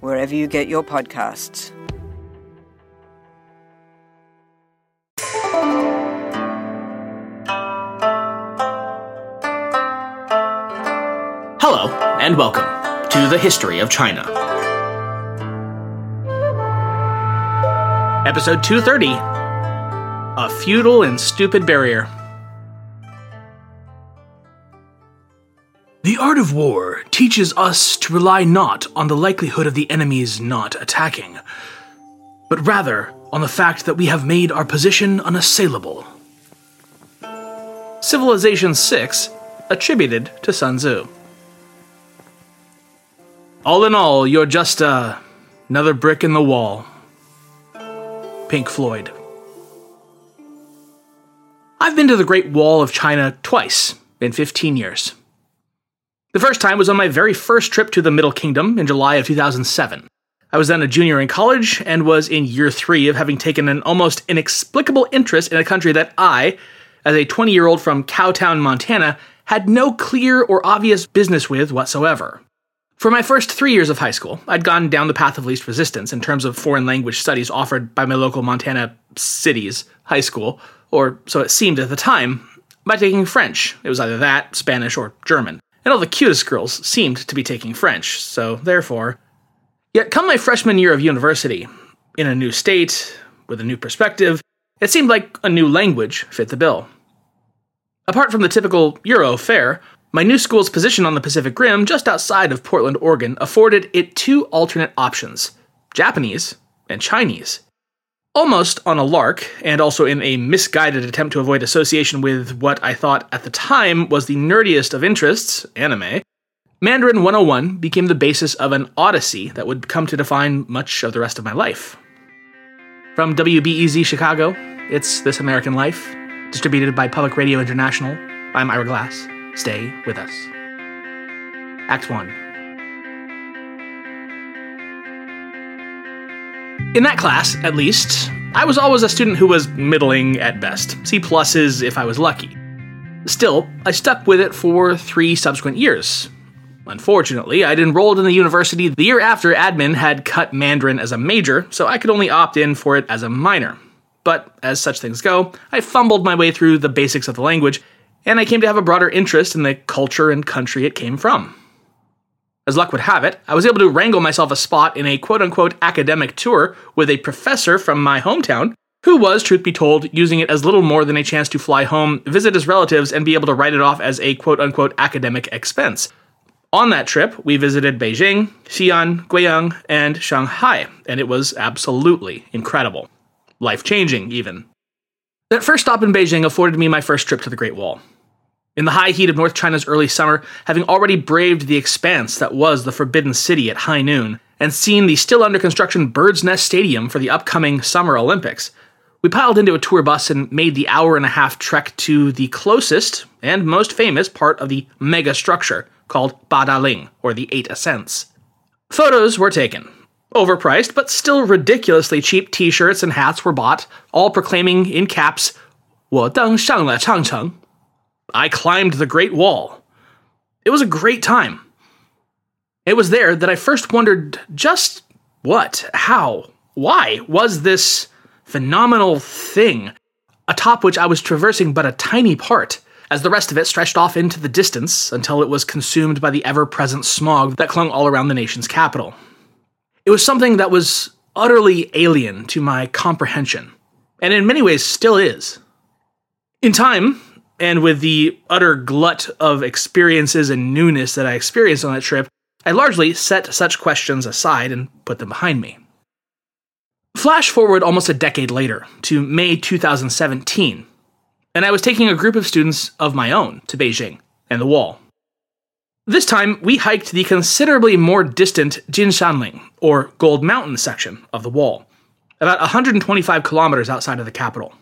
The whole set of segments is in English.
wherever you get your podcasts. Hello, and welcome to the History of China. Episode 230 A Futile and Stupid Barrier. Art of war teaches us to rely not on the likelihood of the enemy's not attacking, but rather on the fact that we have made our position unassailable. Civilization 6, attributed to Sun Tzu. All in all, you're just uh, another brick in the wall. Pink Floyd. I've been to the Great Wall of China twice in 15 years. The first time was on my very first trip to the Middle Kingdom in July of 2007. I was then a junior in college and was in year three of having taken an almost inexplicable interest in a country that I, as a 20 year old from Cowtown, Montana, had no clear or obvious business with whatsoever. For my first three years of high school, I'd gone down the path of least resistance in terms of foreign language studies offered by my local Montana city's high school, or so it seemed at the time, by taking French. It was either that, Spanish, or German and all the cutest girls seemed to be taking French, so therefore. Yet, come my freshman year of university, in a new state, with a new perspective, it seemed like a new language fit the bill. Apart from the typical Euro fare, my new school's position on the Pacific Rim, just outside of Portland, Oregon, afforded it two alternate options Japanese and Chinese. Almost on a lark, and also in a misguided attempt to avoid association with what I thought at the time was the nerdiest of interests, anime, Mandarin 101 became the basis of an odyssey that would come to define much of the rest of my life. From WBEZ Chicago, it's This American Life, distributed by Public Radio International. I'm Ira Glass. Stay with us. Act 1. In that class, at least, I was always a student who was middling at best, C pluses if I was lucky. Still, I stuck with it for three subsequent years. Unfortunately, I'd enrolled in the university the year after admin had cut Mandarin as a major, so I could only opt in for it as a minor. But as such things go, I fumbled my way through the basics of the language, and I came to have a broader interest in the culture and country it came from. As luck would have it, I was able to wrangle myself a spot in a quote unquote academic tour with a professor from my hometown who was, truth be told, using it as little more than a chance to fly home, visit his relatives, and be able to write it off as a quote unquote academic expense. On that trip, we visited Beijing, Xi'an, Guiyang, and Shanghai, and it was absolutely incredible. Life changing, even. That first stop in Beijing afforded me my first trip to the Great Wall. In the high heat of North China's early summer, having already braved the expanse that was the Forbidden City at high noon, and seen the still under construction Bird's Nest Stadium for the upcoming Summer Olympics, we piled into a tour bus and made the hour and a half trek to the closest and most famous part of the mega structure, called Badaling, or the Eight Ascents. Photos were taken. Overpriced, but still ridiculously cheap t shirts and hats were bought, all proclaiming in caps, 我登上了长城, I climbed the Great Wall. It was a great time. It was there that I first wondered just what, how, why was this phenomenal thing atop which I was traversing but a tiny part, as the rest of it stretched off into the distance until it was consumed by the ever present smog that clung all around the nation's capital. It was something that was utterly alien to my comprehension, and in many ways still is. In time, and with the utter glut of experiences and newness that I experienced on that trip, I largely set such questions aside and put them behind me. Flash forward almost a decade later to May 2017, and I was taking a group of students of my own to Beijing and the Wall. This time, we hiked the considerably more distant Jinshanling, or Gold Mountain section of the wall, about 125 kilometers outside of the capital.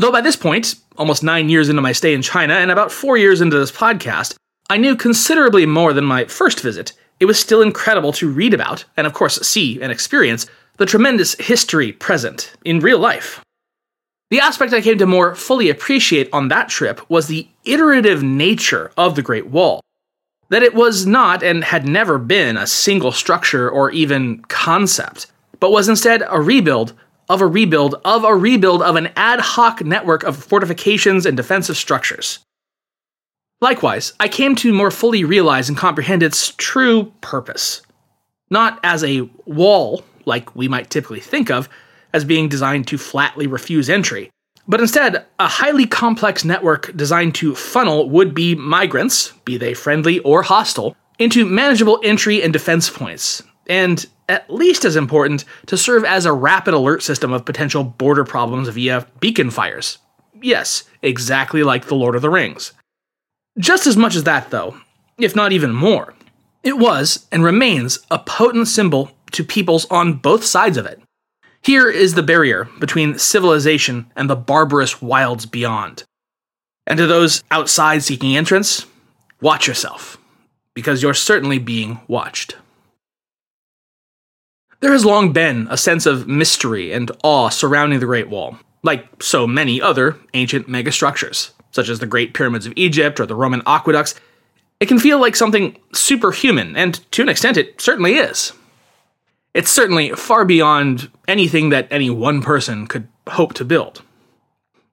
Though by this point, almost nine years into my stay in China and about four years into this podcast, I knew considerably more than my first visit, it was still incredible to read about, and of course see and experience, the tremendous history present in real life. The aspect I came to more fully appreciate on that trip was the iterative nature of the Great Wall. That it was not and had never been a single structure or even concept, but was instead a rebuild of a rebuild of a rebuild of an ad hoc network of fortifications and defensive structures. Likewise, I came to more fully realize and comprehend its true purpose. Not as a wall, like we might typically think of, as being designed to flatly refuse entry, but instead a highly complex network designed to funnel would be migrants, be they friendly or hostile, into manageable entry and defense points, and at least as important, to serve as a rapid alert system of potential border problems via beacon fires. Yes, exactly like The Lord of the Rings. Just as much as that, though, if not even more, it was and remains a potent symbol to peoples on both sides of it. Here is the barrier between civilization and the barbarous wilds beyond. And to those outside seeking entrance, watch yourself, because you're certainly being watched. There has long been a sense of mystery and awe surrounding the Great Wall, like so many other ancient megastructures such as the Great Pyramids of Egypt or the Roman aqueducts, it can feel like something superhuman, and to an extent, it certainly is. It's certainly far beyond anything that any one person could hope to build.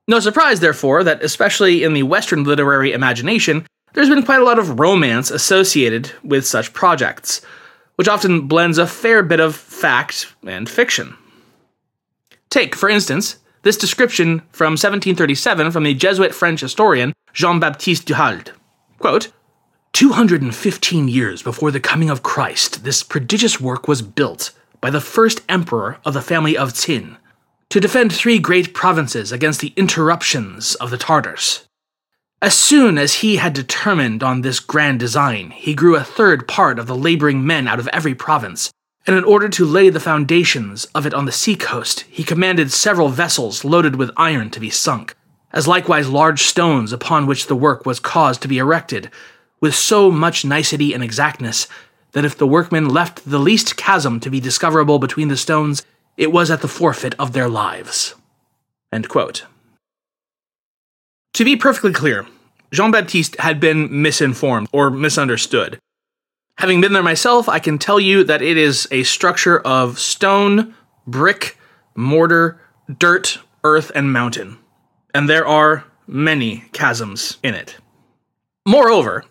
No surprise, therefore, that especially in the Western literary imagination, there's been quite a lot of romance associated with such projects, which often blends a fair bit of fact and fiction. Take, for instance, this description from 1737 from the Jesuit French historian Jean Baptiste du Halde. Quote, 215 years before the coming of Christ, this prodigious work was built by the first emperor of the family of Qin to defend three great provinces against the interruptions of the Tartars. As soon as he had determined on this grand design, he grew a third part of the laboring men out of every province, and in order to lay the foundations of it on the seacoast, he commanded several vessels loaded with iron to be sunk, as likewise large stones upon which the work was caused to be erected, with so much nicety and exactness that if the workmen left the least chasm to be discoverable between the stones, it was at the forfeit of their lives. To be perfectly clear, Jean Baptiste had been misinformed or misunderstood. Having been there myself, I can tell you that it is a structure of stone, brick, mortar, dirt, earth, and mountain. And there are many chasms in it. Moreover,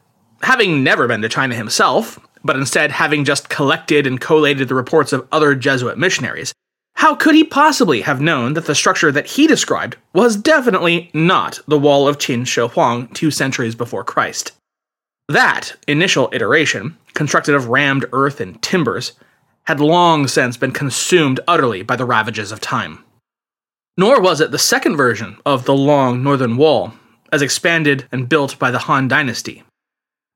having never been to China himself, but instead having just collected and collated the reports of other Jesuit missionaries, how could he possibly have known that the structure that he described was definitely not the wall of Qin Shi Huang two centuries before Christ? That initial iteration, constructed of rammed earth and timbers, had long since been consumed utterly by the ravages of time. Nor was it the second version of the long northern wall, as expanded and built by the Han dynasty,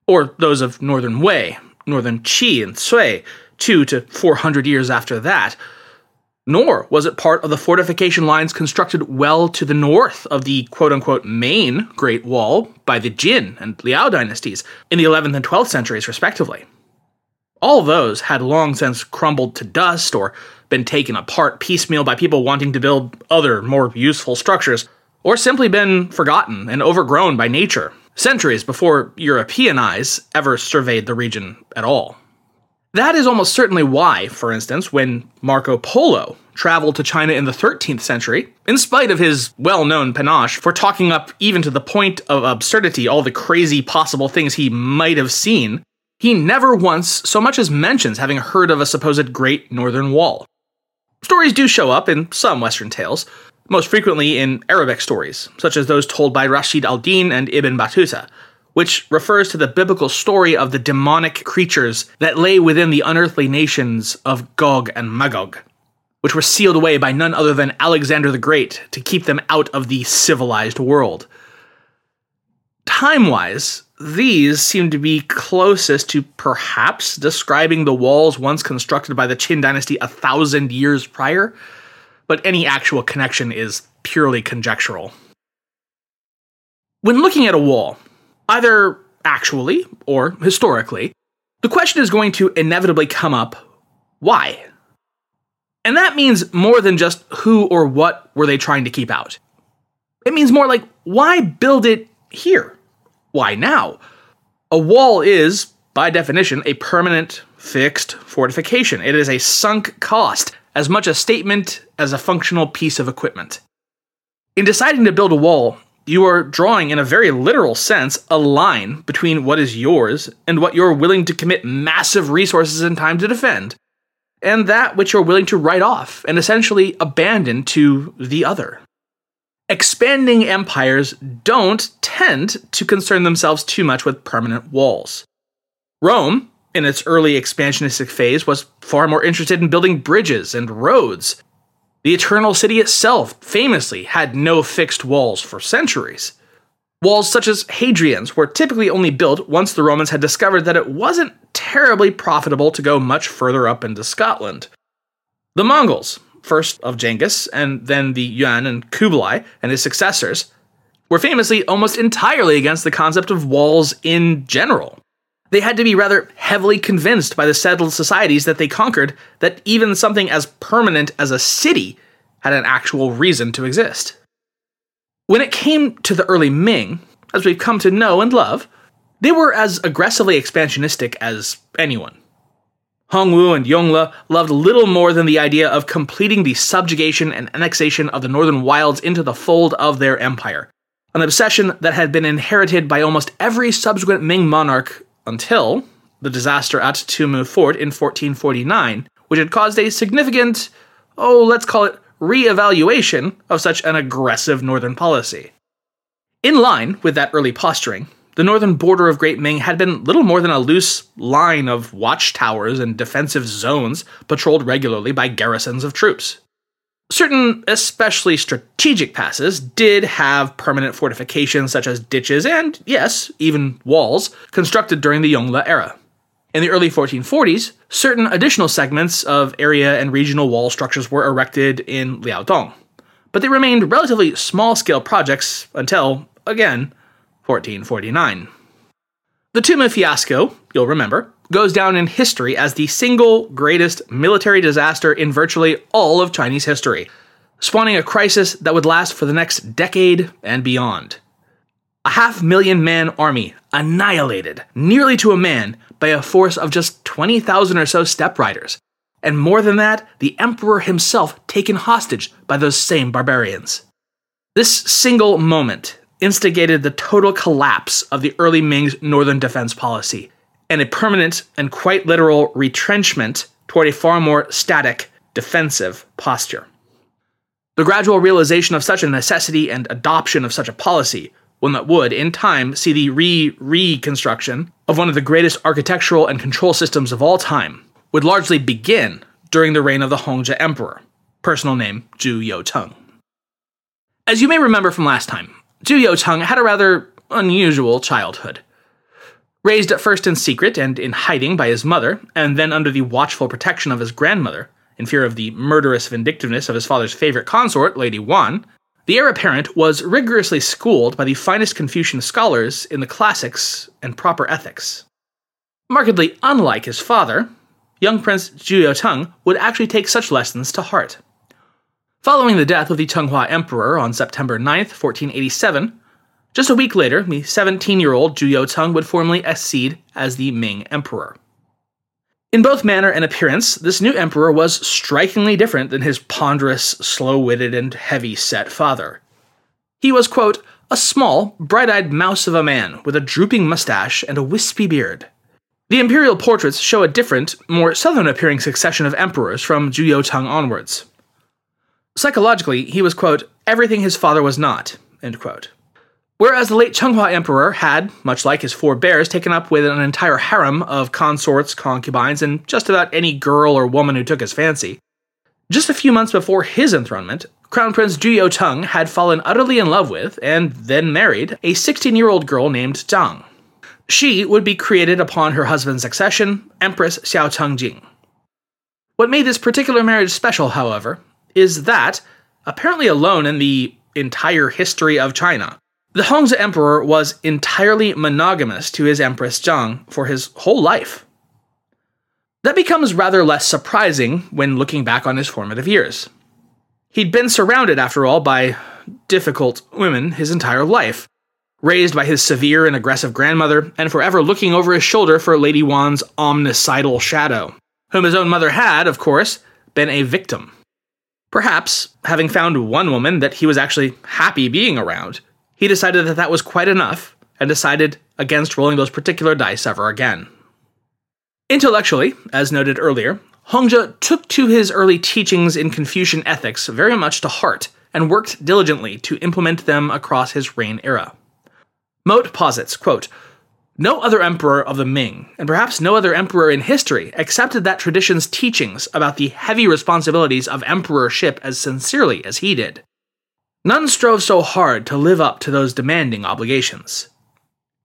or those of northern Wei, northern Qi, and Sui, two to four hundred years after that, nor was it part of the fortification lines constructed well to the north of the quote unquote main Great Wall by the Jin and Liao dynasties in the 11th and 12th centuries, respectively. All those had long since crumbled to dust or been taken apart piecemeal by people wanting to build other, more useful structures, or simply been forgotten and overgrown by nature, centuries before European eyes ever surveyed the region at all. That is almost certainly why, for instance, when Marco Polo traveled to China in the 13th century, in spite of his well known panache for talking up even to the point of absurdity all the crazy possible things he might have seen, he never once so much as mentions having heard of a supposed Great Northern Wall. Stories do show up in some Western tales, most frequently in Arabic stories, such as those told by Rashid al Din and Ibn Battuta, which refers to the biblical story of the demonic creatures that lay within the unearthly nations of Gog and Magog, which were sealed away by none other than Alexander the Great to keep them out of the civilized world. Time wise, these seem to be closest to perhaps describing the walls once constructed by the Qin dynasty a thousand years prior, but any actual connection is purely conjectural. When looking at a wall, either actually or historically, the question is going to inevitably come up why? And that means more than just who or what were they trying to keep out. It means more like why build it here? Why now? A wall is, by definition, a permanent, fixed fortification. It is a sunk cost, as much a statement as a functional piece of equipment. In deciding to build a wall, you are drawing, in a very literal sense, a line between what is yours and what you're willing to commit massive resources and time to defend, and that which you're willing to write off and essentially abandon to the other. Expanding empires don't tend to concern themselves too much with permanent walls. Rome, in its early expansionistic phase, was far more interested in building bridges and roads. The Eternal City itself famously had no fixed walls for centuries. Walls such as Hadrian's were typically only built once the Romans had discovered that it wasn't terribly profitable to go much further up into Scotland. The Mongols, first of Genghis, and then the Yuan and Kublai and his successors, were famously almost entirely against the concept of walls in general. They had to be rather heavily convinced by the settled societies that they conquered that even something as permanent as a city had an actual reason to exist. When it came to the early Ming, as we've come to know and love, they were as aggressively expansionistic as anyone. Hongwu and Yongle loved little more than the idea of completing the subjugation and annexation of the northern wilds into the fold of their empire, an obsession that had been inherited by almost every subsequent Ming monarch until the disaster at Tumu Fort in 1449, which had caused a significant, oh, let's call it re-evaluation of such an aggressive northern policy. In line with that early posturing, the northern border of Great Ming had been little more than a loose line of watchtowers and defensive zones patrolled regularly by garrisons of troops. Certain especially strategic passes did have permanent fortifications such as ditches and, yes, even walls, constructed during the Yongle era. In the early 1440s, certain additional segments of area and regional wall structures were erected in Liaodong, but they remained relatively small scale projects until, again, 1449. The Tumu fiasco, you'll remember, goes down in history as the single greatest military disaster in virtually all of Chinese history, spawning a crisis that would last for the next decade and beyond. A half million man army annihilated, nearly to a man, by a force of just 20,000 or so steppe riders, and more than that, the emperor himself taken hostage by those same barbarians. This single moment instigated the total collapse of the early Ming's northern defense policy and a permanent and quite literal retrenchment toward a far more static defensive posture. The gradual realization of such a necessity and adoption of such a policy, one that would, in time, see the re reconstruction of one of the greatest architectural and control systems of all time, would largely begin during the reign of the Hongzhi Emperor, personal name Zhu Youcheng. As you may remember from last time, Zhu Youcheng had a rather unusual childhood. Raised at first in secret and in hiding by his mother, and then under the watchful protection of his grandmother, in fear of the murderous vindictiveness of his father's favorite consort, Lady Wan, the heir apparent was rigorously schooled by the finest Confucian scholars in the classics and proper ethics. Markedly unlike his father, young Prince Zhu Youcheng would actually take such lessons to heart. Following the death of the Chenghua Emperor on September 9, 1487, just a week later, the 17 year old Zhu Youcheng would formally accede as the Ming Emperor. In both manner and appearance, this new emperor was strikingly different than his ponderous, slow witted, and heavy set father. He was, quote, a small, bright eyed mouse of a man with a drooping mustache and a wispy beard. The imperial portraits show a different, more southern appearing succession of emperors from Zhu Youcheng onwards. Psychologically, he was, quote, everything his father was not, end quote. Whereas the late Chenghua emperor had, much like his forebears, taken up with an entire harem of consorts, concubines, and just about any girl or woman who took his fancy. Just a few months before his enthronement, Crown Prince Zhu Youcheng had fallen utterly in love with, and then married, a 16 year old girl named Zhang. She would be created upon her husband's accession, Empress Xiao Changjing. What made this particular marriage special, however, is that, apparently alone in the entire history of China, the Hongzhi emperor was entirely monogamous to his Empress Zhang for his whole life. That becomes rather less surprising when looking back on his formative years. He'd been surrounded, after all, by difficult women his entire life, raised by his severe and aggressive grandmother, and forever looking over his shoulder for Lady Wan's omnicidal shadow, whom his own mother had, of course, been a victim. Perhaps, having found one woman that he was actually happy being around, he decided that that was quite enough and decided against rolling those particular dice ever again. Intellectually, as noted earlier, Hongzhi took to his early teachings in Confucian ethics very much to heart and worked diligently to implement them across his reign era. Mote posits, quote, no other emperor of the Ming, and perhaps no other emperor in history, accepted that tradition's teachings about the heavy responsibilities of emperorship as sincerely as he did. None strove so hard to live up to those demanding obligations.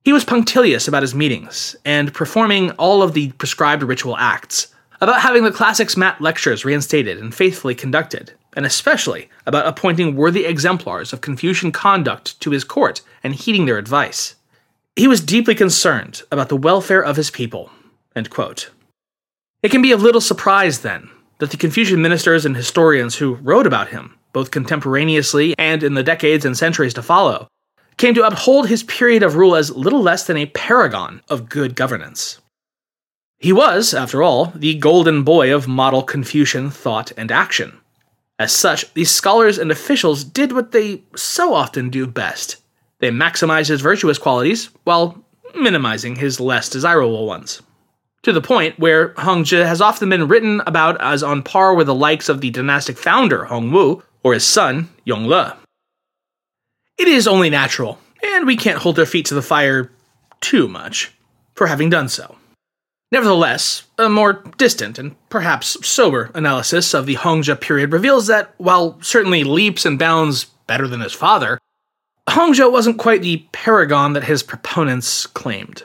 He was punctilious about his meetings and performing all of the prescribed ritual acts, about having the classics mat lectures reinstated and faithfully conducted, and especially about appointing worthy exemplars of Confucian conduct to his court and heeding their advice. He was deeply concerned about the welfare of his people. It can be of little surprise, then, that the Confucian ministers and historians who wrote about him, both contemporaneously and in the decades and centuries to follow, came to uphold his period of rule as little less than a paragon of good governance. He was, after all, the golden boy of model Confucian thought and action. As such, these scholars and officials did what they so often do best they maximize his virtuous qualities while minimizing his less desirable ones. To the point where Hongzhi has often been written about as on par with the likes of the dynastic founder Hongwu or his son Yongle. It is only natural, and we can't hold their feet to the fire too much for having done so. Nevertheless, a more distant and perhaps sober analysis of the Hongzhi period reveals that, while certainly leaps and bounds better than his father, Hongzhi wasn't quite the paragon that his proponents claimed.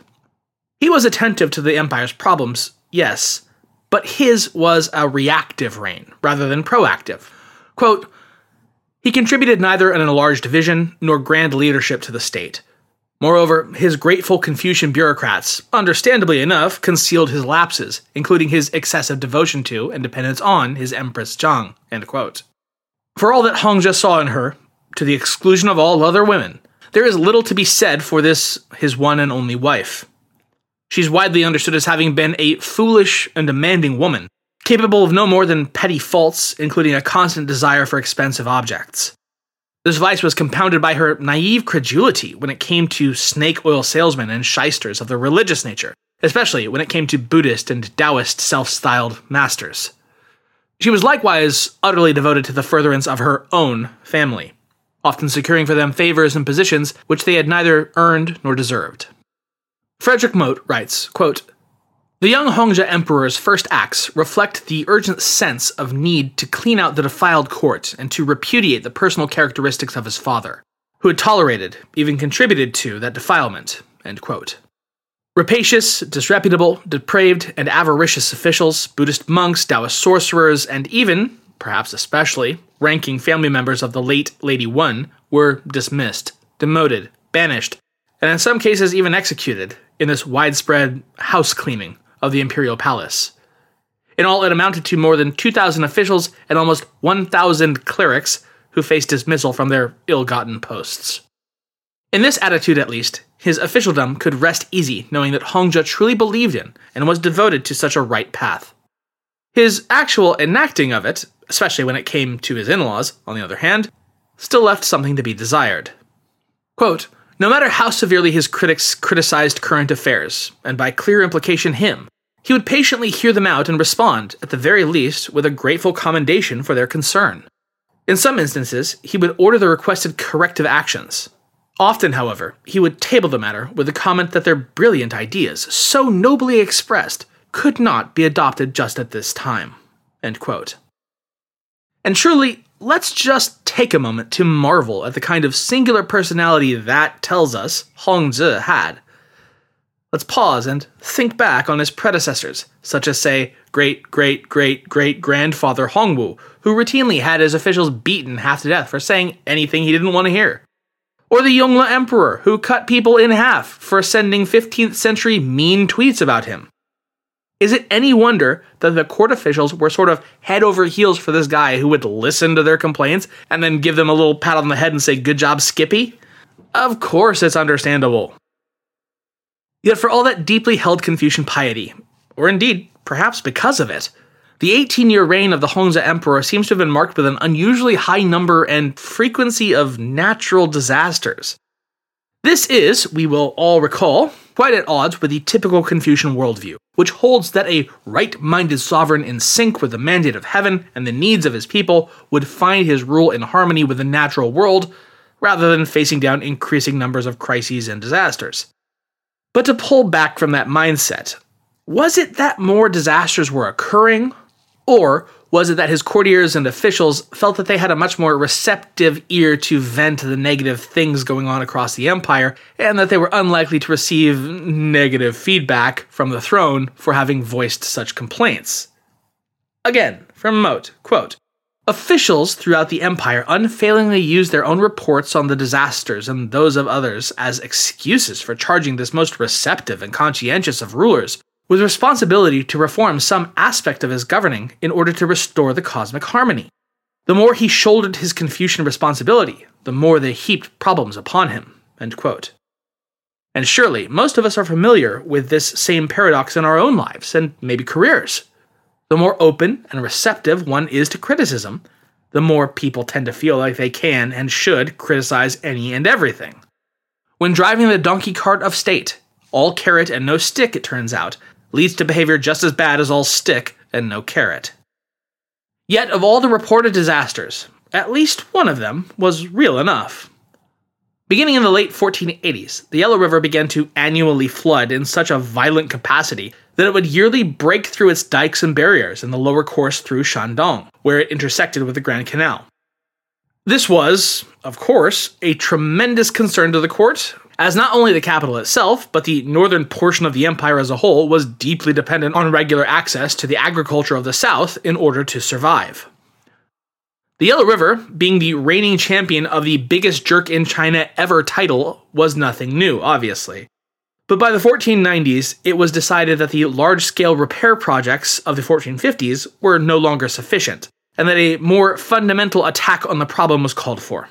He was attentive to the empire's problems, yes, but his was a reactive reign rather than proactive. Quote, he contributed neither an enlarged vision nor grand leadership to the state. Moreover, his grateful Confucian bureaucrats, understandably enough, concealed his lapses, including his excessive devotion to and dependence on his Empress Zhang. For all that Hongzhi saw in her, to the exclusion of all other women, there is little to be said for this, his one and only wife. She's widely understood as having been a foolish and demanding woman, capable of no more than petty faults, including a constant desire for expensive objects. This vice was compounded by her naive credulity when it came to snake oil salesmen and shysters of the religious nature, especially when it came to Buddhist and Taoist self styled masters. She was likewise utterly devoted to the furtherance of her own family, often securing for them favors and positions which they had neither earned nor deserved. Frederick Mote writes, quote, the young Hongzhi emperor's first acts reflect the urgent sense of need to clean out the defiled court and to repudiate the personal characteristics of his father, who had tolerated, even contributed to, that defilement. Rapacious, disreputable, depraved, and avaricious officials, Buddhist monks, Taoist sorcerers, and even, perhaps especially, ranking family members of the late Lady Wan were dismissed, demoted, banished, and in some cases even executed in this widespread house cleaning of the imperial palace. In all, it amounted to more than 2,000 officials and almost 1,000 clerics who faced dismissal from their ill gotten posts. In this attitude, at least, his officialdom could rest easy knowing that Hongzhi truly believed in and was devoted to such a right path. His actual enacting of it, especially when it came to his in laws, on the other hand, still left something to be desired. Quote, no matter how severely his critics criticized current affairs, and by clear implication him, he would patiently hear them out and respond, at the very least, with a grateful commendation for their concern. In some instances, he would order the requested corrective actions. Often, however, he would table the matter with the comment that their brilliant ideas, so nobly expressed, could not be adopted just at this time. And truly, let's just take a moment to marvel at the kind of singular personality that tells us Hongzhi had. Let's pause and think back on his predecessors, such as, say, great great great great grandfather Hongwu, who routinely had his officials beaten half to death for saying anything he didn't want to hear. Or the Yongle Emperor, who cut people in half for sending 15th century mean tweets about him. Is it any wonder that the court officials were sort of head over heels for this guy who would listen to their complaints and then give them a little pat on the head and say, Good job, Skippy? Of course, it's understandable. Yet, for all that deeply held Confucian piety, or indeed, perhaps because of it, the 18 year reign of the Hongzhi Emperor seems to have been marked with an unusually high number and frequency of natural disasters. This is, we will all recall, quite at odds with the typical Confucian worldview, which holds that a right minded sovereign in sync with the mandate of heaven and the needs of his people would find his rule in harmony with the natural world, rather than facing down increasing numbers of crises and disasters. But to pull back from that mindset, was it that more disasters were occurring, or was it that his courtiers and officials felt that they had a much more receptive ear to vent the negative things going on across the empire, and that they were unlikely to receive negative feedback from the throne for having voiced such complaints? Again, from Mote, quote, Officials throughout the empire unfailingly used their own reports on the disasters and those of others as excuses for charging this most receptive and conscientious of rulers with responsibility to reform some aspect of his governing in order to restore the cosmic harmony. The more he shouldered his Confucian responsibility, the more they heaped problems upon him. And surely, most of us are familiar with this same paradox in our own lives and maybe careers. The more open and receptive one is to criticism, the more people tend to feel like they can and should criticize any and everything. When driving the donkey cart of state, all carrot and no stick, it turns out, leads to behavior just as bad as all stick and no carrot. Yet, of all the reported disasters, at least one of them was real enough. Beginning in the late 1480s, the Yellow River began to annually flood in such a violent capacity that it would yearly break through its dikes and barriers in the lower course through Shandong, where it intersected with the Grand Canal. This was, of course, a tremendous concern to the court, as not only the capital itself, but the northern portion of the empire as a whole was deeply dependent on regular access to the agriculture of the south in order to survive. The Yellow River, being the reigning champion of the biggest jerk in China ever title, was nothing new, obviously. But by the 1490s, it was decided that the large scale repair projects of the 1450s were no longer sufficient, and that a more fundamental attack on the problem was called for.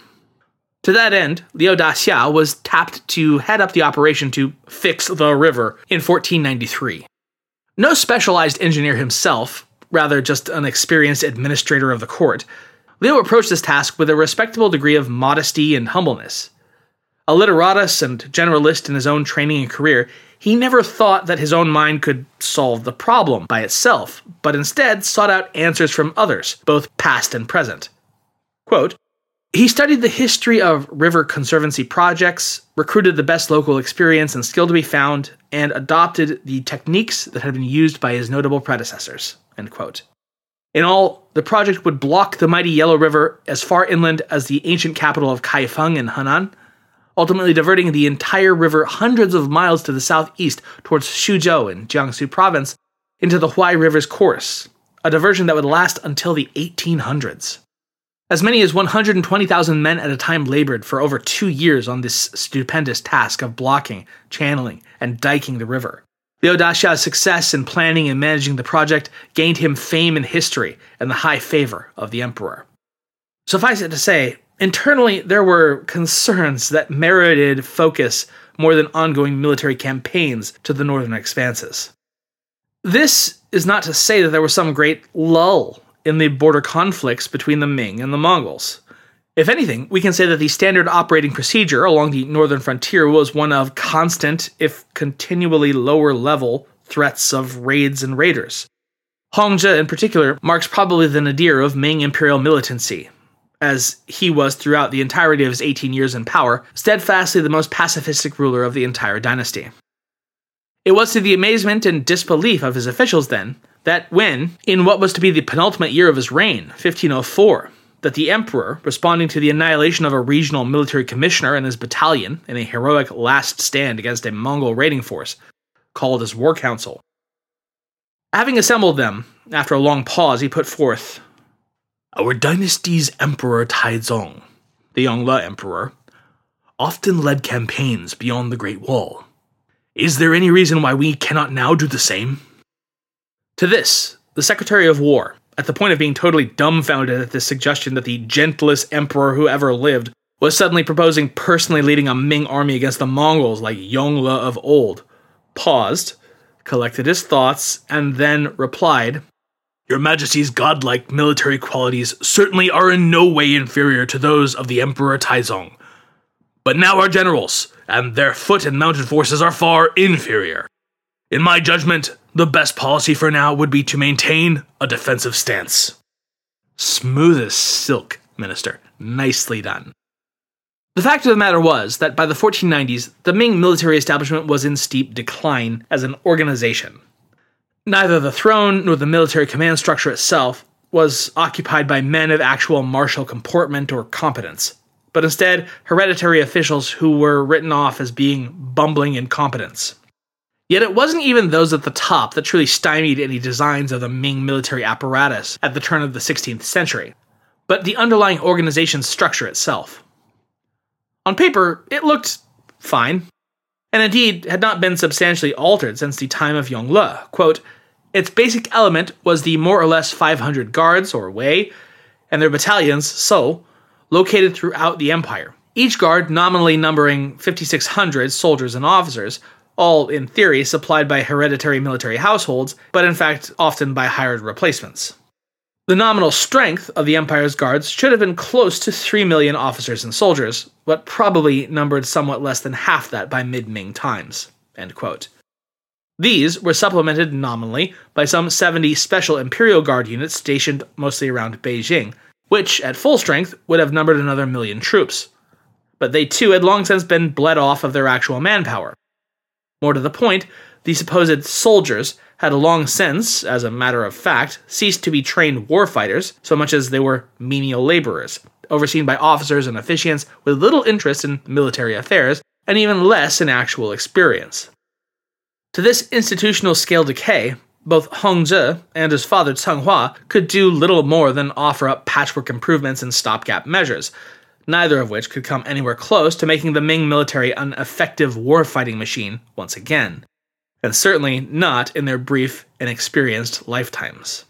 To that end, Liu Daxia was tapped to head up the operation to fix the river in 1493. No specialized engineer himself, rather just an experienced administrator of the court, Liu approached this task with a respectable degree of modesty and humbleness. A literatus and generalist in his own training and career, he never thought that his own mind could solve the problem by itself, but instead sought out answers from others, both past and present. Quote, he studied the history of river conservancy projects, recruited the best local experience and skill to be found, and adopted the techniques that had been used by his notable predecessors. In all, the project would block the mighty Yellow River as far inland as the ancient capital of Kaifeng in Henan, ultimately diverting the entire river hundreds of miles to the southeast towards Xuzhou in Jiangsu province into the Huai River's course, a diversion that would last until the 1800s. As many as 120,000 men at a time labored for over two years on this stupendous task of blocking, channeling, and diking the river. Liu Daxia's success in planning and managing the project gained him fame and history and the high favor of the emperor. Suffice it to say, internally there were concerns that merited focus more than ongoing military campaigns to the northern expanses. This is not to say that there was some great lull in the border conflicts between the Ming and the Mongols. If anything, we can say that the standard operating procedure along the northern frontier was one of constant, if continually lower level, threats of raids and raiders. Hongzhi, in particular, marks probably the nadir of Ming imperial militancy, as he was throughout the entirety of his 18 years in power, steadfastly the most pacifistic ruler of the entire dynasty. It was to the amazement and disbelief of his officials, then, that when, in what was to be the penultimate year of his reign, 1504, that the emperor, responding to the annihilation of a regional military commissioner and his battalion in a heroic last stand against a Mongol raiding force, called his war council. Having assembled them, after a long pause, he put forth Our dynasty's emperor Taizong, the Yongle emperor, often led campaigns beyond the Great Wall. Is there any reason why we cannot now do the same? To this, the Secretary of War, at the point of being totally dumbfounded at the suggestion that the gentlest emperor who ever lived was suddenly proposing personally leading a Ming army against the Mongols like Yongle of old, paused, collected his thoughts, and then replied, Your Majesty's godlike military qualities certainly are in no way inferior to those of the Emperor Taizong. But now our generals and their foot and mounted forces are far inferior. In my judgment, the best policy for now would be to maintain a defensive stance. Smooth as silk, Minister. Nicely done. The fact of the matter was that by the 1490s, the Ming military establishment was in steep decline as an organization. Neither the throne nor the military command structure itself was occupied by men of actual martial comportment or competence, but instead hereditary officials who were written off as being bumbling incompetents. Yet it wasn't even those at the top that truly stymied any designs of the Ming military apparatus at the turn of the 16th century, but the underlying organization's structure itself. On paper, it looked fine, and indeed had not been substantially altered since the time of Yongle. Quote, its basic element was the more or less 500 guards, or wei, and their battalions, suo, located throughout the empire. Each guard nominally numbering 5,600 soldiers and officers, all in theory supplied by hereditary military households, but in fact often by hired replacements. The nominal strength of the Empire's guards should have been close to 3 million officers and soldiers, but probably numbered somewhat less than half that by mid Ming times. These were supplemented nominally by some 70 special Imperial Guard units stationed mostly around Beijing, which, at full strength, would have numbered another million troops. But they too had long since been bled off of their actual manpower, more to the point, the supposed soldiers had long since, as a matter of fact, ceased to be trained warfighters so much as they were menial laborers, overseen by officers and officiants with little interest in military affairs and even less in actual experience. To this institutional scale decay, both Hongzhi and his father Hua could do little more than offer up patchwork improvements and stopgap measures, neither of which could come anywhere close to making the Ming military an effective warfighting machine once again, and certainly not in their brief and experienced lifetimes.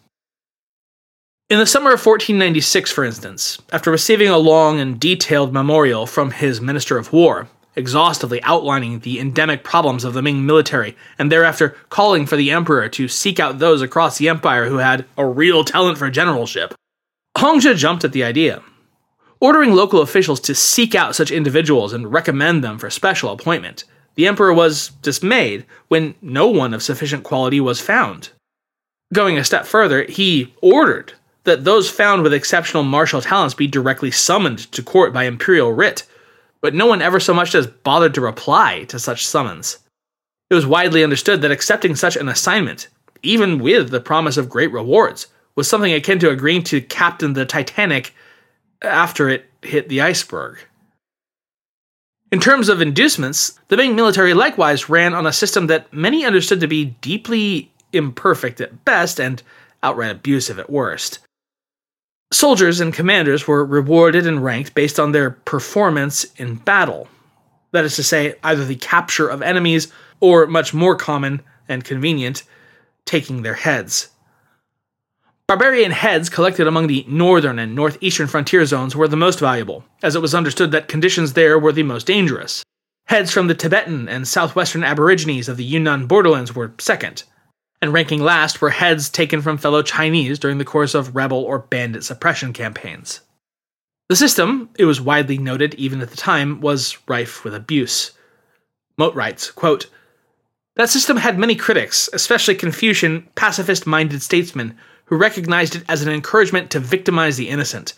In the summer of 1496, for instance, after receiving a long and detailed memorial from his Minister of War, exhaustively outlining the endemic problems of the Ming military, and thereafter calling for the emperor to seek out those across the empire who had a real talent for generalship, Hongzhi jumped at the idea ordering local officials to seek out such individuals and recommend them for special appointment. The emperor was dismayed when no one of sufficient quality was found. Going a step further, he ordered that those found with exceptional martial talents be directly summoned to court by imperial writ, but no one ever so much as bothered to reply to such summons. It was widely understood that accepting such an assignment, even with the promise of great rewards, was something akin to agreeing to captain the Titanic after it hit the iceberg. In terms of inducements, the Ming military likewise ran on a system that many understood to be deeply imperfect at best and outright abusive at worst. Soldiers and commanders were rewarded and ranked based on their performance in battle. That is to say, either the capture of enemies or, much more common and convenient, taking their heads. Barbarian heads collected among the northern and northeastern frontier zones were the most valuable, as it was understood that conditions there were the most dangerous. Heads from the Tibetan and southwestern Aborigines of the Yunnan borderlands were second, and ranking last were heads taken from fellow Chinese during the course of rebel or bandit suppression campaigns. The system, it was widely noted even at the time, was rife with abuse. Mote writes, quote, That system had many critics, especially Confucian, pacifist minded statesmen who recognized it as an encouragement to victimize the innocent.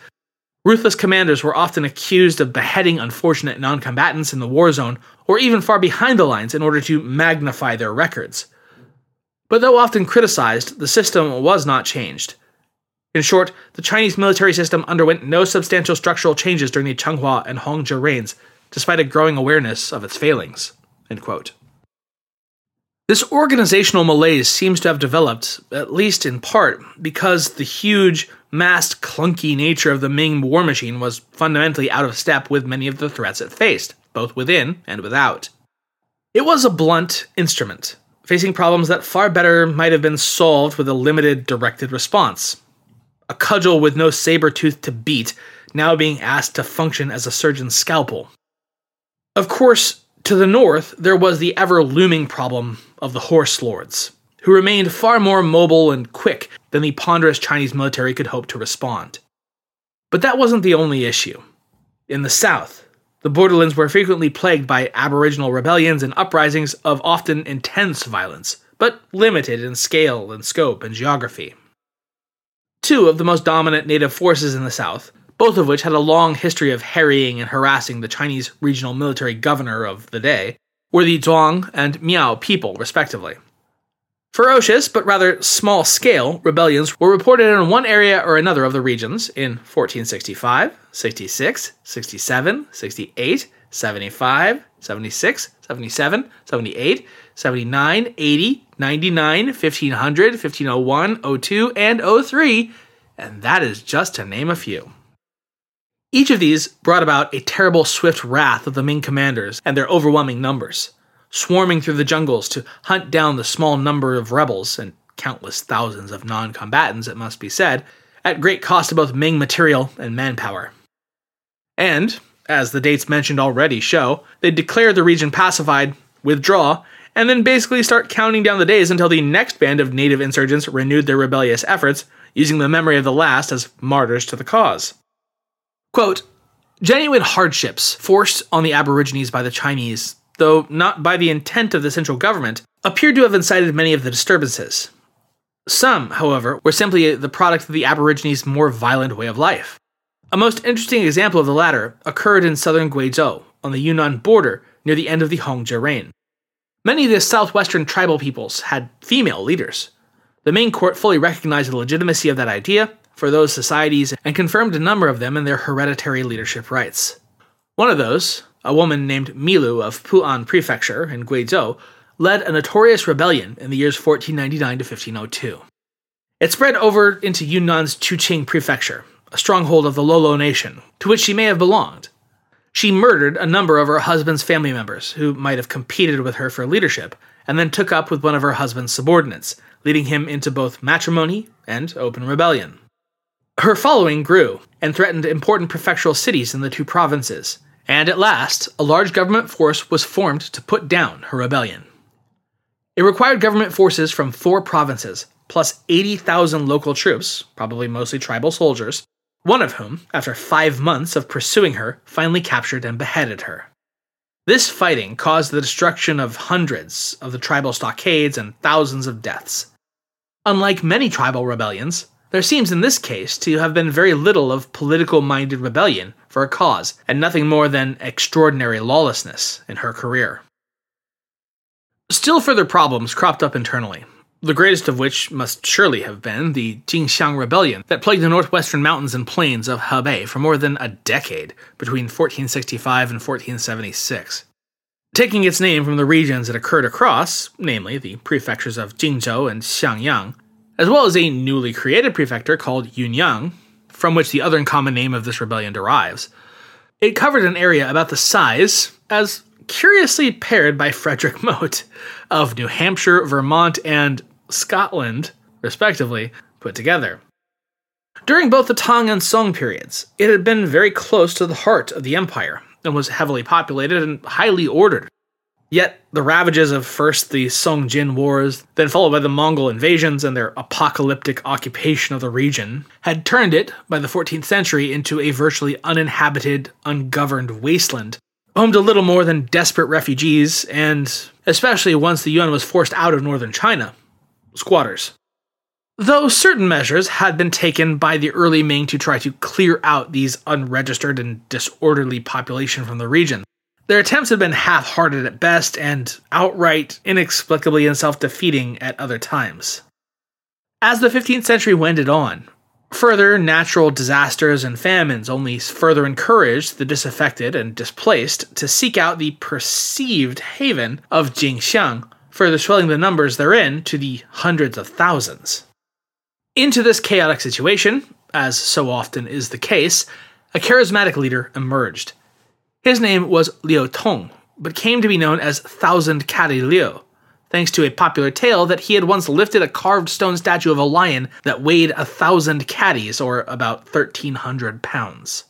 Ruthless commanders were often accused of beheading unfortunate non combatants in the war zone, or even far behind the lines in order to magnify their records. But though often criticized, the system was not changed. In short, the Chinese military system underwent no substantial structural changes during the Chenghua and Hongzhi reigns, despite a growing awareness of its failings. This organizational malaise seems to have developed, at least in part, because the huge, massed, clunky nature of the Ming war machine was fundamentally out of step with many of the threats it faced, both within and without. It was a blunt instrument, facing problems that far better might have been solved with a limited directed response. A cudgel with no saber tooth to beat, now being asked to function as a surgeon's scalpel. Of course, to the north, there was the ever looming problem of the horse lords, who remained far more mobile and quick than the ponderous Chinese military could hope to respond. But that wasn't the only issue. In the south, the borderlands were frequently plagued by aboriginal rebellions and uprisings of often intense violence, but limited in scale and scope and geography. Two of the most dominant native forces in the south, both of which had a long history of harrying and harassing the Chinese regional military governor of the day, were the Zhuang and Miao people, respectively. Ferocious, but rather small scale, rebellions were reported in one area or another of the regions in 1465, 66, 67, 68, 75, 76, 77, 78, 79, 80, 99, 1500, 1501, 02, and 03, and that is just to name a few. Each of these brought about a terrible swift wrath of the Ming commanders and their overwhelming numbers, swarming through the jungles to hunt down the small number of rebels and countless thousands of non combatants, it must be said, at great cost to both Ming material and manpower. And, as the dates mentioned already show, they declare the region pacified, withdraw, and then basically start counting down the days until the next band of native insurgents renewed their rebellious efforts, using the memory of the last as martyrs to the cause. Quote, genuine hardships forced on the Aborigines by the Chinese, though not by the intent of the central government, appeared to have incited many of the disturbances. Some, however, were simply the product of the Aborigines' more violent way of life. A most interesting example of the latter occurred in southern Guizhou, on the Yunnan border near the end of the Hongzhi reign. Many of the southwestern tribal peoples had female leaders. The Ming court fully recognized the legitimacy of that idea for those societies and confirmed a number of them in their hereditary leadership rights. One of those, a woman named Milu of Pu'an Prefecture in Guizhou, led a notorious rebellion in the years 1499 to 1502. It spread over into Yunnan's Chuqing Prefecture, a stronghold of the Lolo nation, to which she may have belonged. She murdered a number of her husband's family members who might have competed with her for leadership, and then took up with one of her husband's subordinates, leading him into both matrimony and open rebellion. Her following grew and threatened important prefectural cities in the two provinces, and at last, a large government force was formed to put down her rebellion. It required government forces from four provinces, plus 80,000 local troops, probably mostly tribal soldiers, one of whom, after five months of pursuing her, finally captured and beheaded her. This fighting caused the destruction of hundreds of the tribal stockades and thousands of deaths. Unlike many tribal rebellions, there seems in this case to have been very little of political minded rebellion for a cause, and nothing more than extraordinary lawlessness in her career. Still further problems cropped up internally, the greatest of which must surely have been the Jingxiang Rebellion that plagued the northwestern mountains and plains of Hubei for more than a decade between 1465 and 1476. Taking its name from the regions it occurred across, namely the prefectures of Jingzhou and Xiangyang, as well as a newly created prefecture called Yunyang, from which the other uncommon name of this rebellion derives. It covered an area about the size, as curiously paired by Frederick Mote, of New Hampshire, Vermont, and Scotland, respectively, put together. During both the Tang and Song periods, it had been very close to the heart of the empire and was heavily populated and highly ordered. Yet the ravages of first the Song Jin Wars, then followed by the Mongol invasions and their apocalyptic occupation of the region, had turned it, by the 14th century, into a virtually uninhabited, ungoverned wasteland, home to little more than desperate refugees, and, especially once the Yuan was forced out of northern China, squatters. Though certain measures had been taken by the early Ming to try to clear out these unregistered and disorderly population from the region, their attempts had been half hearted at best and outright inexplicably and self defeating at other times. As the 15th century wended on, further natural disasters and famines only further encouraged the disaffected and displaced to seek out the perceived haven of Jingxiang further swelling the numbers therein to the hundreds of thousands. Into this chaotic situation, as so often is the case, a charismatic leader emerged. His name was Liu Tong, but came to be known as Thousand Catty Liu, thanks to a popular tale that he had once lifted a carved stone statue of a lion that weighed a thousand catties, or about 1,300 pounds.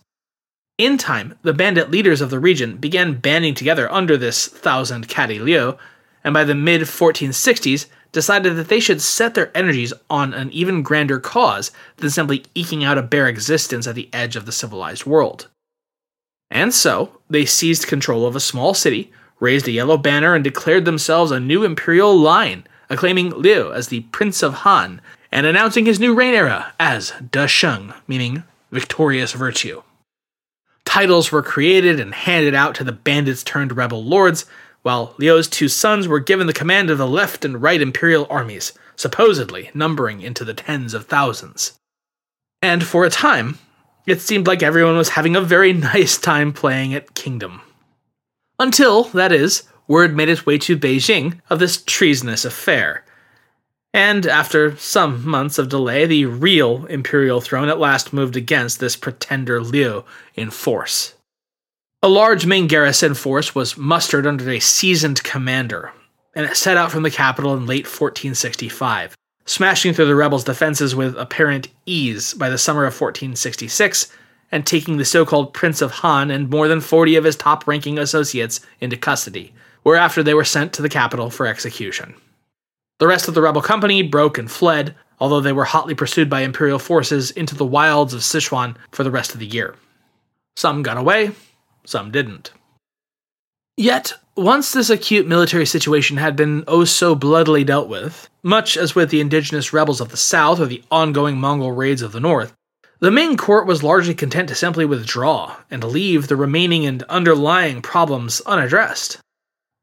In time, the bandit leaders of the region began banding together under this Thousand Catty Liu, and by the mid 1460s, decided that they should set their energies on an even grander cause than simply eking out a bare existence at the edge of the civilized world. And so, they seized control of a small city, raised a yellow banner, and declared themselves a new imperial line, acclaiming Liu as the Prince of Han, and announcing his new reign era as Da Sheng, meaning victorious virtue. Titles were created and handed out to the bandits turned rebel lords, while Liu's two sons were given the command of the left and right imperial armies, supposedly numbering into the tens of thousands. And for a time, it seemed like everyone was having a very nice time playing at Kingdom. Until, that is, word made its way to Beijing of this treasonous affair. And after some months of delay, the real imperial throne at last moved against this pretender Liu in force. A large Ming garrison force was mustered under a seasoned commander, and it set out from the capital in late 1465, smashing through the rebels' defenses with apparent ease by the summer of 1466, and taking the so called Prince of Han and more than 40 of his top ranking associates into custody, whereafter they were sent to the capital for execution. The rest of the rebel company broke and fled, although they were hotly pursued by imperial forces into the wilds of Sichuan for the rest of the year. Some got away, some didn't. Yet, once this acute military situation had been oh so bloodily dealt with, much as with the indigenous rebels of the south or the ongoing Mongol raids of the north, the Ming court was largely content to simply withdraw and leave the remaining and underlying problems unaddressed.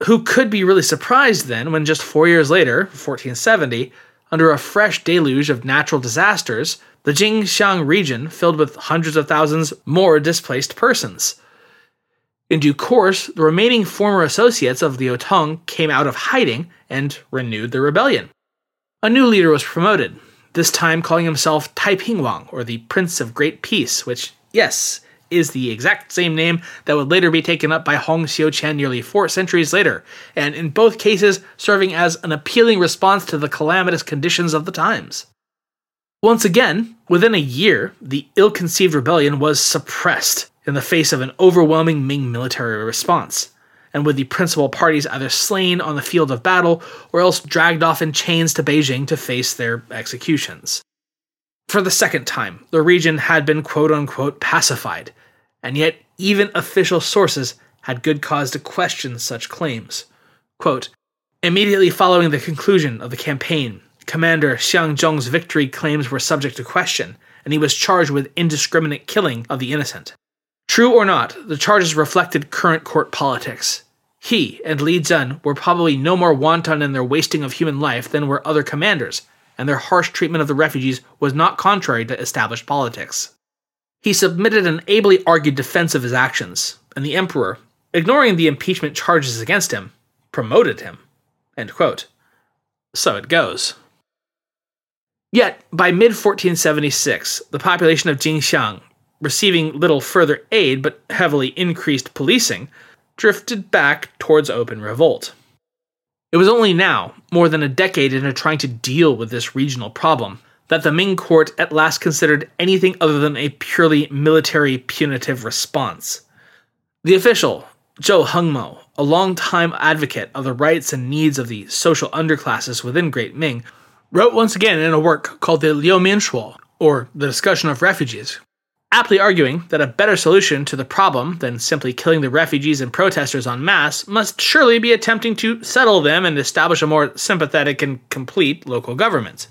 Who could be really surprised then when just four years later, 1470, under a fresh deluge of natural disasters, the Jingxiang region filled with hundreds of thousands more displaced persons? In due course, the remaining former associates of Liu Tong came out of hiding and renewed the rebellion. A new leader was promoted, this time calling himself Taiping Wang, or the Prince of Great Peace, which, yes, is the exact same name that would later be taken up by Hong Xiuquan nearly four centuries later, and in both cases serving as an appealing response to the calamitous conditions of the times. Once again, within a year, the ill conceived rebellion was suppressed, in the face of an overwhelming Ming military response, and with the principal parties either slain on the field of battle or else dragged off in chains to Beijing to face their executions. For the second time, the region had been quote unquote pacified, and yet even official sources had good cause to question such claims. Quote, Immediately following the conclusion of the campaign, Commander Xiang Zhong's victory claims were subject to question, and he was charged with indiscriminate killing of the innocent. True or not, the charges reflected current court politics. He and Li Zhen were probably no more wanton in their wasting of human life than were other commanders, and their harsh treatment of the refugees was not contrary to established politics. He submitted an ably argued defense of his actions, and the emperor, ignoring the impeachment charges against him, promoted him. So it goes. Yet, by mid 1476, the population of Jingxiang receiving little further aid but heavily increased policing, drifted back towards open revolt. It was only now, more than a decade into trying to deal with this regional problem, that the Ming court at last considered anything other than a purely military punitive response. The official, Zhou Hengmo, a long-time advocate of the rights and needs of the social underclasses within Great Ming, wrote once again in a work called the Liu Minshuo, or The Discussion of Refugees, aptly arguing that a better solution to the problem than simply killing the refugees and protesters en masse must surely be attempting to settle them and establish a more sympathetic and complete local government.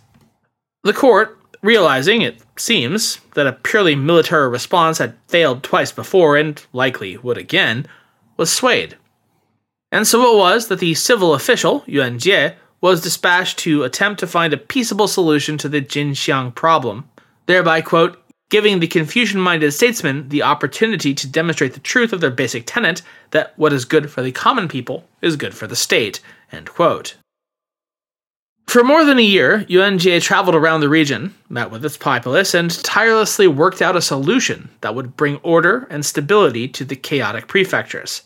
The court, realizing, it seems, that a purely military response had failed twice before and likely would again, was swayed. And so it was that the civil official, Yuan Jie, was dispatched to attempt to find a peaceable solution to the Jingxiang problem, thereby, quote, giving the Confucian minded statesmen the opportunity to demonstrate the truth of their basic tenet that what is good for the common people is good for the state. For more than a year, Yuan Jie traveled around the region, met with its populace, and tirelessly worked out a solution that would bring order and stability to the chaotic prefectures.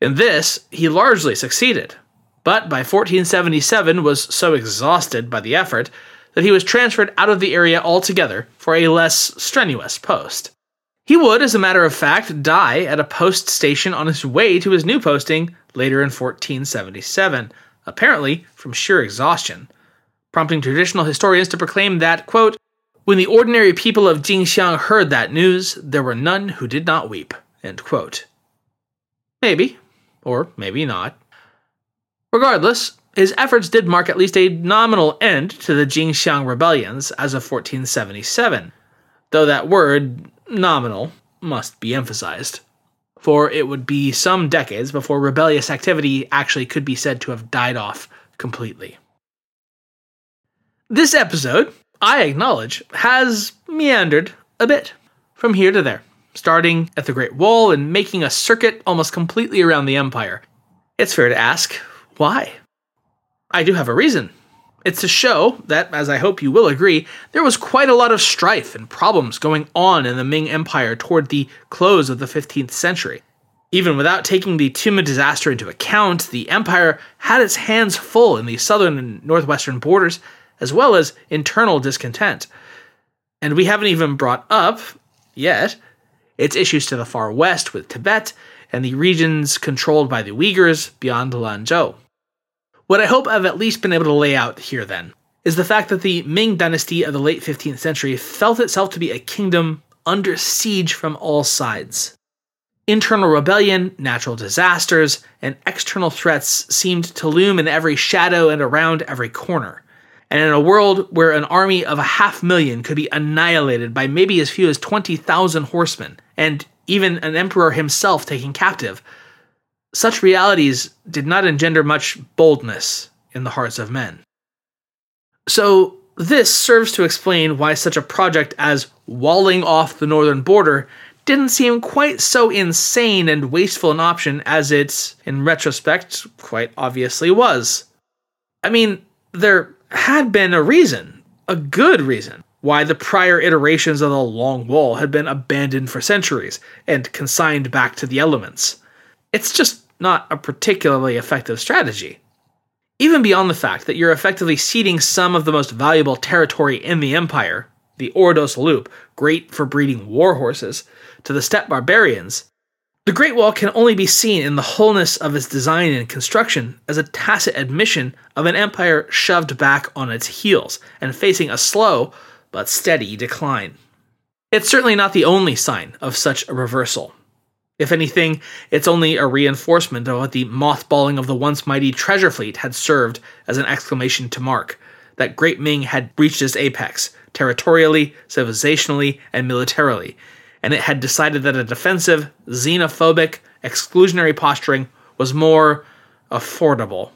In this, he largely succeeded, but by 1477 was so exhausted by the effort that he was transferred out of the area altogether for a less strenuous post. He would, as a matter of fact, die at a post station on his way to his new posting later in 1477, apparently from sheer exhaustion prompting traditional historians to proclaim that, quote, when the ordinary people of Jingxiang heard that news, there were none who did not weep, end quote. Maybe, or maybe not. Regardless, his efforts did mark at least a nominal end to the Jingxiang rebellions as of 1477, though that word, nominal, must be emphasized. For it would be some decades before rebellious activity actually could be said to have died off completely. This episode, I acknowledge, has meandered a bit from here to there, starting at the Great Wall and making a circuit almost completely around the Empire. It's fair to ask, why? I do have a reason. It's to show that, as I hope you will agree, there was quite a lot of strife and problems going on in the Ming Empire toward the close of the 15th century. Even without taking the Tumu disaster into account, the empire had its hands full in the southern and northwestern borders as well as internal discontent. And we haven't even brought up, yet, its issues to the far west with Tibet and the regions controlled by the Uyghurs beyond Lanzhou. What I hope I've at least been able to lay out here then is the fact that the Ming dynasty of the late 15th century felt itself to be a kingdom under siege from all sides. Internal rebellion, natural disasters, and external threats seemed to loom in every shadow and around every corner. And in a world where an army of a half million could be annihilated by maybe as few as 20,000 horsemen, and even an emperor himself taken captive, such realities did not engender much boldness in the hearts of men. So, this serves to explain why such a project as walling off the northern border didn't seem quite so insane and wasteful an option as it, in retrospect, quite obviously was. I mean, there had been a reason, a good reason, why the prior iterations of the Long Wall had been abandoned for centuries and consigned back to the elements. It's just not a particularly effective strategy. Even beyond the fact that you're effectively ceding some of the most valuable territory in the Empire, the Ordos Loop, great for breeding war horses, to the steppe barbarians, the Great Wall can only be seen in the wholeness of its design and construction as a tacit admission of an empire shoved back on its heels and facing a slow but steady decline. It's certainly not the only sign of such a reversal. If anything, it's only a reinforcement of what the mothballing of the once mighty treasure fleet had served as an exclamation to mark that Great Ming had reached its apex, territorially, civilizationally, and militarily, and it had decided that a defensive, xenophobic, exclusionary posturing was more affordable.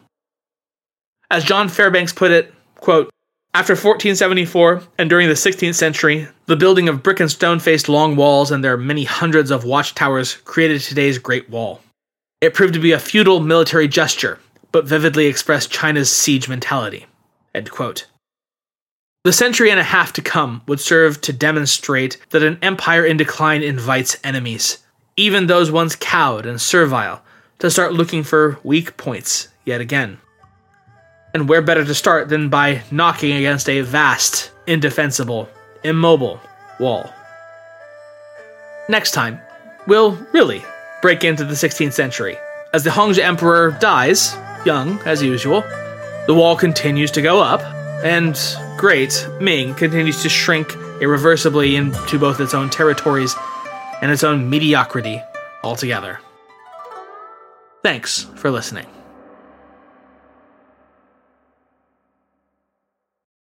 As John Fairbanks put it, quote, after 1474 and during the 16th century, the building of brick and stone faced long walls and their many hundreds of watchtowers created today's Great Wall. It proved to be a futile military gesture, but vividly expressed China's siege mentality. The century and a half to come would serve to demonstrate that an empire in decline invites enemies, even those once cowed and servile, to start looking for weak points yet again. And where better to start than by knocking against a vast, indefensible, immobile wall? Next time, we'll really break into the 16th century. As the Hongzhi Emperor dies, young as usual, the wall continues to go up, and great, Ming continues to shrink irreversibly into both its own territories and its own mediocrity altogether. Thanks for listening.